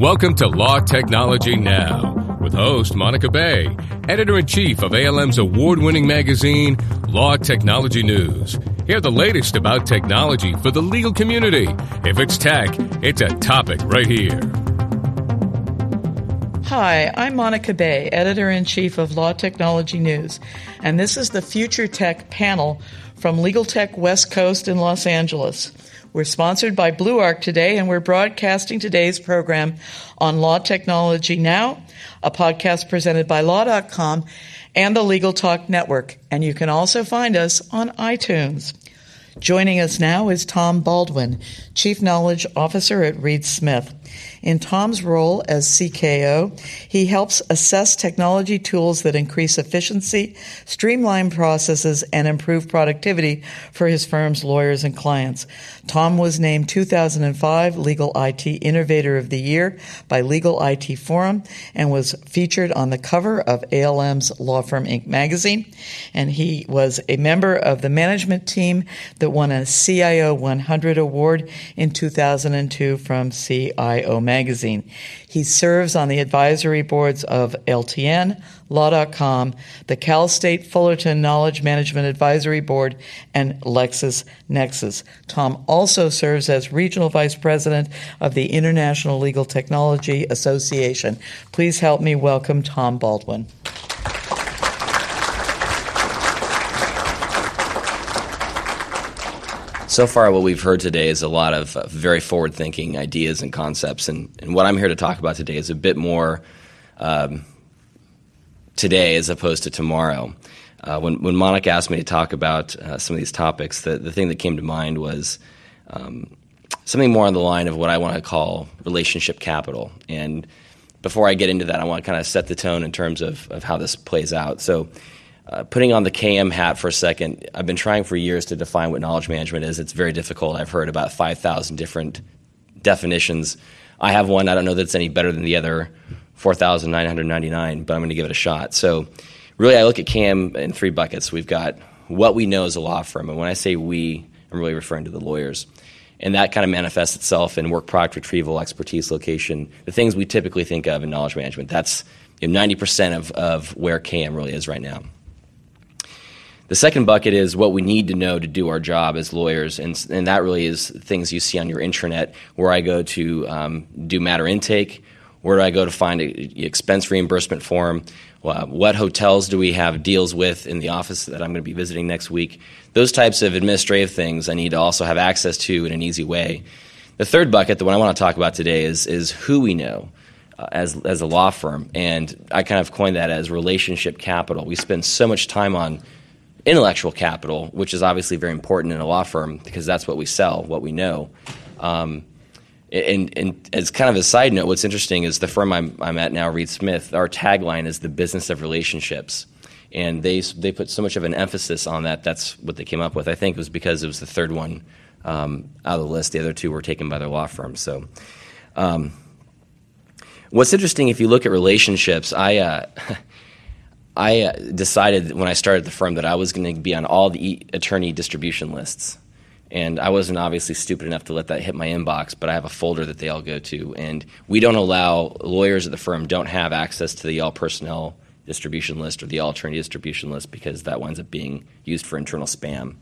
Welcome to Law Technology Now with host Monica Bay, editor in chief of ALM's award winning magazine, Law Technology News. Hear the latest about technology for the legal community. If it's tech, it's a topic right here. Hi, I'm Monica Bay, editor in chief of Law Technology News, and this is the Future Tech panel from Legal Tech West Coast in Los Angeles. We're sponsored by BlueArc today, and we're broadcasting today's program on Law Technology Now, a podcast presented by Law.com and the Legal Talk Network. And you can also find us on iTunes. Joining us now is Tom Baldwin, Chief Knowledge Officer at Reed Smith. In Tom's role as CKO, he helps assess technology tools that increase efficiency, streamline processes, and improve productivity for his firm's lawyers and clients. Tom was named 2005 Legal IT Innovator of the Year by Legal IT Forum and was featured on the cover of ALM's Law Firm Inc. magazine. And he was a member of the management team that won a CIO 100 award in 2002 from CIO magazine. He serves on the advisory boards of LTN, Law.com, the Cal State Fullerton Knowledge Management Advisory Board, and LexisNexis. Tom also serves as Regional Vice President of the International Legal Technology Association. Please help me welcome Tom Baldwin. So far, what we've heard today is a lot of uh, very forward thinking ideas and concepts. And, and, what I'm here to talk about today is a bit more um, today as opposed to tomorrow. Uh, when, when Monica asked me to talk about uh, some of these topics, the, the thing that came to mind was um, something more on the line of what I want to call relationship capital. And before I get into that, I want to kind of set the tone in terms of, of how this plays out. So, uh, putting on the KM hat for a second, I've been trying for years to define what knowledge management is. It's very difficult. I've heard about 5,000 different definitions. I have one. I don't know that it's any better than the other 4,999, but I'm going to give it a shot. So, really, I look at KM in three buckets. We've got what we know as a law firm. And when I say we, I'm really referring to the lawyers. And that kind of manifests itself in work product retrieval, expertise, location, the things we typically think of in knowledge management. That's you know, 90% of, of where KM really is right now. The second bucket is what we need to know to do our job as lawyers, and, and that really is things you see on your intranet, where I go to um, do matter intake, where do I go to find an expense reimbursement form, what hotels do we have deals with in the office that I'm going to be visiting next week. Those types of administrative things I need to also have access to in an easy way. The third bucket, the one I want to talk about today, is, is who we know. Uh, as, as a law firm, and I kind of coined that as relationship capital. We spend so much time on intellectual capital, which is obviously very important in a law firm because that's what we sell, what we know. Um, and, and, as kind of a side note, what's interesting is the firm I'm, I'm, at now, Reed Smith, our tagline is the business of relationships. And they, they put so much of an emphasis on that. That's what they came up with. I think it was because it was the third one um, out of the list. The other two were taken by their law firms. So, um, what's interesting, if you look at relationships, I. Uh, I uh, decided when I started the firm that I was going to be on all the attorney distribution lists. And I wasn't obviously stupid enough to let that hit my inbox, but I have a folder that they all go to. And we don't allow lawyers at the firm don't have access to the all personnel distribution list or the all attorney distribution list because that winds up being used for internal spam.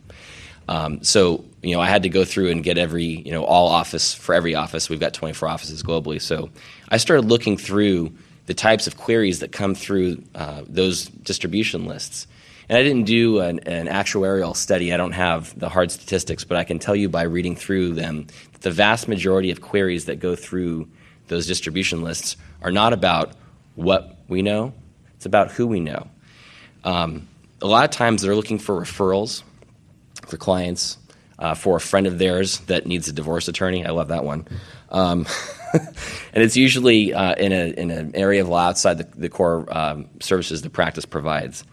Um, so you know, I had to go through and get every you know all office for every office. We've got 24 offices globally. So I started looking through the types of queries that come through uh, those distribution lists. And I didn't do an, an, actuarial study. I don't have the hard statistics, but I can tell you by reading through them that the vast majority of queries that go through those distribution lists are not about what we know, it's about who we know. Um, a lot of times they're looking for referrals for clients, uh, for a friend of theirs that needs a divorce attorney. I love that one. Um, and it's usually uh, in, a, in an area of law outside the, the core um, services the practice provides.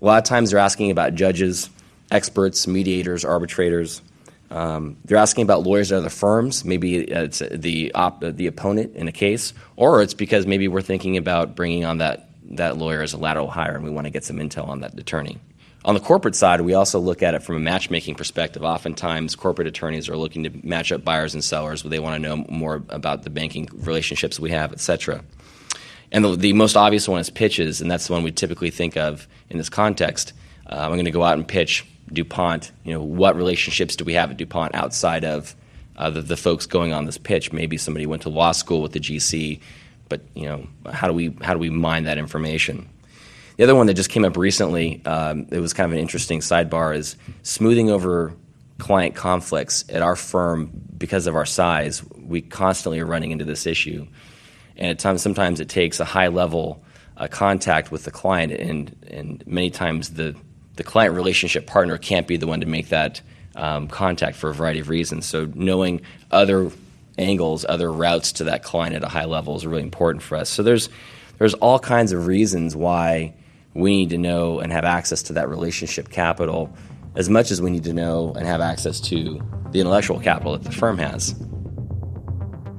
A lot of times they're asking about judges, experts, mediators, arbitrators. Um, they're asking about lawyers at other firms. Maybe it's the op- the opponent in a case, or it's because maybe we're thinking about bringing on that that lawyer as a lateral hire, and we want to get some intel on that attorney. On the corporate side, we also look at it from a matchmaking perspective. Oftentimes, corporate attorneys are looking to match up buyers and sellers. They want to know more about the banking relationships we have, et cetera. And the, the, most obvious one is pitches, and that's the one we typically think of in this context. Uh, I'm going to go out and pitch DuPont. You know, what relationships do we have at DuPont outside of uh, the, the folks going on this pitch? Maybe somebody went to law school with the GC, but you know, how do we how do we mine that information? The other one that just came up recently, um, it was kind of an interesting sidebar, is smoothing over client conflicts at our firm because of our size. We constantly are running into this issue, and at times sometimes it takes a high level uh, contact with the client, and and many times the the client relationship partner can't be the one to make that um, contact for a variety of reasons. So knowing other angles, other routes to that client at a high level is really important for us. So there's there's all kinds of reasons why we need to know and have access to that relationship capital as much as we need to know and have access to the intellectual capital that the firm has.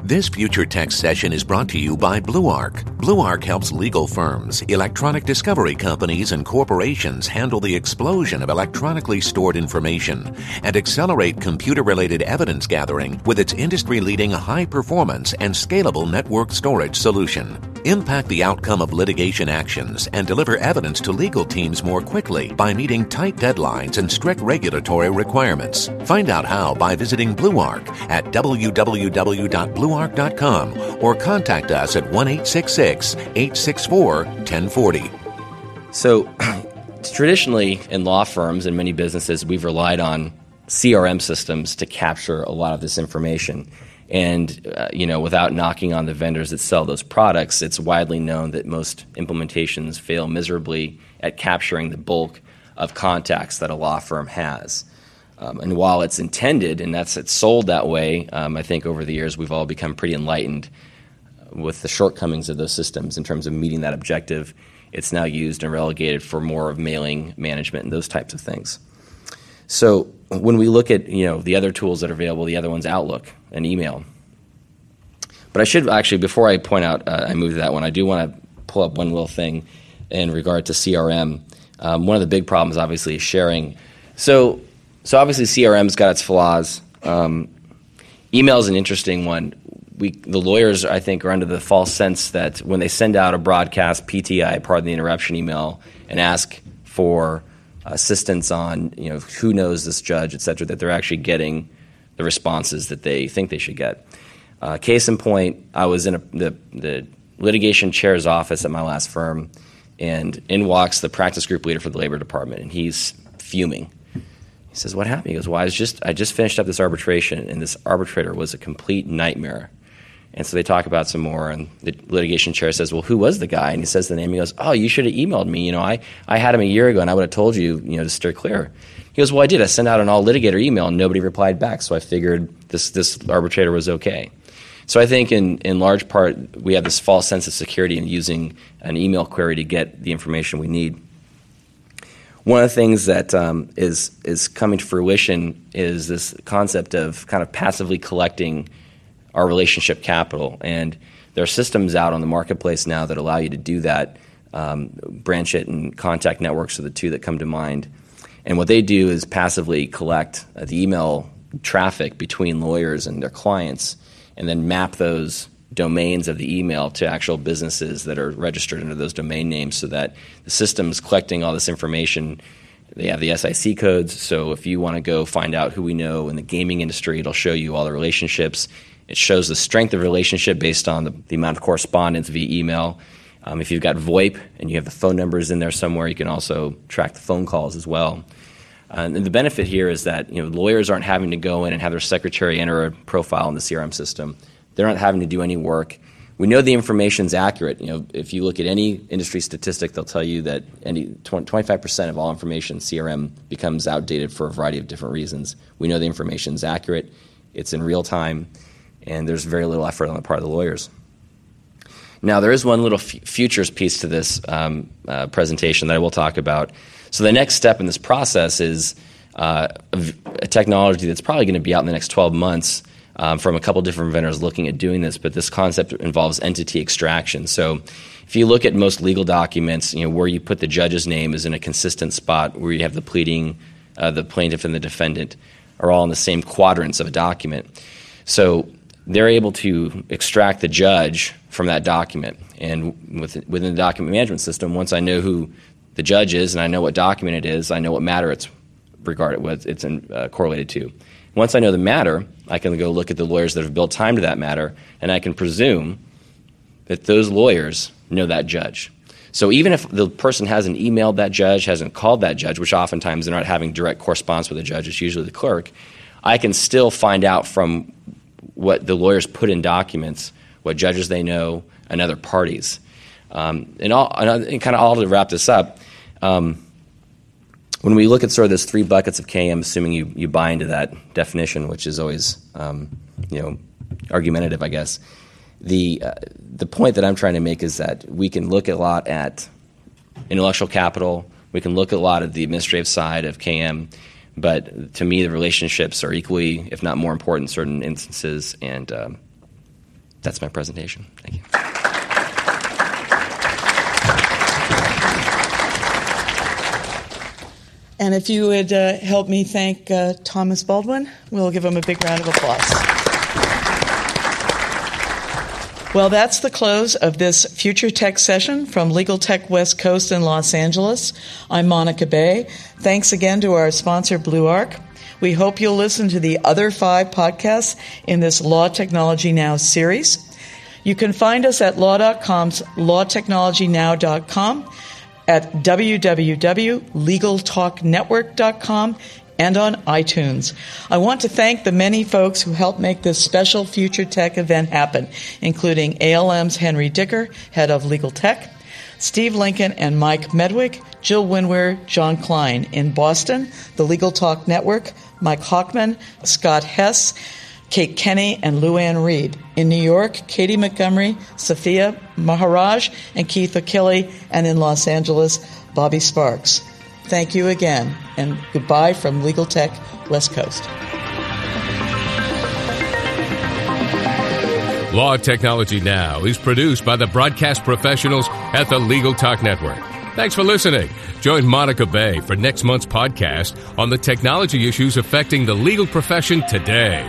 This Future Tech session is brought to you by BlueArc. BlueArc helps legal firms, electronic discovery companies, and corporations handle the explosion of electronically stored information and accelerate computer related evidence gathering with its industry leading high performance and scalable network storage solution. Impact the outcome of litigation actions and deliver evidence to legal teams more quickly by meeting tight deadlines and strict regulatory requirements. Find out how by visiting BlueArc at www.bluearc.com or contact us at 1 864 1040. So, traditionally in law firms and many businesses, we've relied on CRM systems to capture a lot of this information. And uh, you know, without knocking on the vendors that sell those products, it's widely known that most implementations fail miserably at capturing the bulk of contacts that a law firm has. Um, and while it's intended and that's it's sold that way, um, I think over the years we've all become pretty enlightened with the shortcomings of those systems in terms of meeting that objective. It's now used and relegated for more of mailing management and those types of things. So when we look at you know the other tools that are available, the other one's Outlook and email. But I should actually, before I point out, uh, I move to that one. I do want to pull up one little thing in regard to CRM. Um, one of the big problems, obviously, is sharing. So so obviously, CRM's got its flaws. Um, email is an interesting one. We, the lawyers, I think, are under the false sense that when they send out a broadcast PTI, pardon the interruption email, and ask for assistance on, you know, who knows this judge, et cetera, that they're actually getting the responses that they think they should get. Uh, case in point, I was in a, the, the litigation chair's office at my last firm, and in walks the practice group leader for the labor department, and he's fuming he says, "What happened?" He goes, "Well, I just I just finished up this arbitration, and this arbitrator was a complete nightmare." And so they talk about some more, and the litigation chair says, "Well, who was the guy?" And he says the name. He goes, "Oh, you should have emailed me. You know, I, I had him a year ago, and I would have told you, you know, to steer clear." He goes, "Well, I did. I sent out an all litigator email, and nobody replied back. So I figured this this arbitrator was okay." So I think in in large part we have this false sense of security in using an email query to get the information we need. One of the things that um, is is coming to fruition is this concept of kind of passively collecting our relationship capital, and there are systems out on the marketplace now that allow you to do that. Um, Branchit and Contact Networks are the two that come to mind, and what they do is passively collect uh, the email traffic between lawyers and their clients, and then map those domains of the email to actual businesses that are registered under those domain names so that the system's collecting all this information. They have the SIC codes, so if you want to go find out who we know in the gaming industry, it'll show you all the relationships. It shows the strength of relationship based on the, the amount of correspondence via email. Um, if you've got VoIP and you have the phone numbers in there somewhere, you can also track the phone calls as well. Uh, and the benefit here is that you know lawyers aren't having to go in and have their secretary enter a profile in the CRM system. They're not having to do any work. We know the information is accurate. You know, if you look at any industry statistic, they'll tell you that any 25% of all information CRM becomes outdated for a variety of different reasons. We know the information is accurate, it's in real time, and there's very little effort on the part of the lawyers. Now, there is one little f- futures piece to this um, uh, presentation that I will talk about. So, the next step in this process is uh, a, technology that's probably going to be out in the next 12 months um, from a couple different vendors looking at doing this, but this concept involves entity extraction. So if you look at most legal documents, you know, where you put the judge's name is in a consistent spot where you have the pleading, uh, the plaintiff and the defendant are all in the same quadrants of a document. So they're able to extract the judge from that document. And within the document management system, once I know who the judge is and I know what document it is, I know what matter it's regarded what it's in, uh, correlated to. Once I know the matter, I can go look at the lawyers that have built time to that matter, and I can presume that those lawyers know that judge. So even if the person hasn't emailed that judge, hasn't called that judge, which oftentimes they're not having direct correspondence with the judge, it's usually the clerk, I can still find out from what the lawyers put in documents what judges they know and other parties. Um, and, all, and kind of all to wrap this up, um, when we look at sort of those three buckets of KM, assuming you, you buy into that definition, which is always um, you know argumentative, I guess. The uh, the point that I'm trying to make is that we can look a lot at intellectual capital. We can look a lot at the administrative side of KM, but to me, the relationships are equally, if not more important, in certain instances. And um, that's my presentation. Thank you. And if you would uh, help me thank uh, Thomas Baldwin, we'll give him a big round of applause. Well, that's the close of this Future Tech session from Legal Tech West Coast in Los Angeles. I'm Monica Bay. Thanks again to our sponsor, BlueArc. We hope you'll listen to the other five podcasts in this Law Technology Now series. You can find us at law.com's lawtechnologynow.com at www.legaltalknetwork.com and on iTunes. I want to thank the many folks who helped make this special Future Tech event happen, including ALM's Henry Dicker, head of Legal Tech, Steve Lincoln and Mike Medwick, Jill Winware, John Klein. In Boston, the Legal Talk Network, Mike Hockman, Scott Hess, Kate Kenny and Luann Reed. In New York, Katie Montgomery, Sophia Maharaj, and Keith O'Killy. And in Los Angeles, Bobby Sparks. Thank you again, and goodbye from Legal Tech West Coast. Law Technology Now is produced by the broadcast professionals at the Legal Talk Network. Thanks for listening. Join Monica Bay for next month's podcast on the technology issues affecting the legal profession today.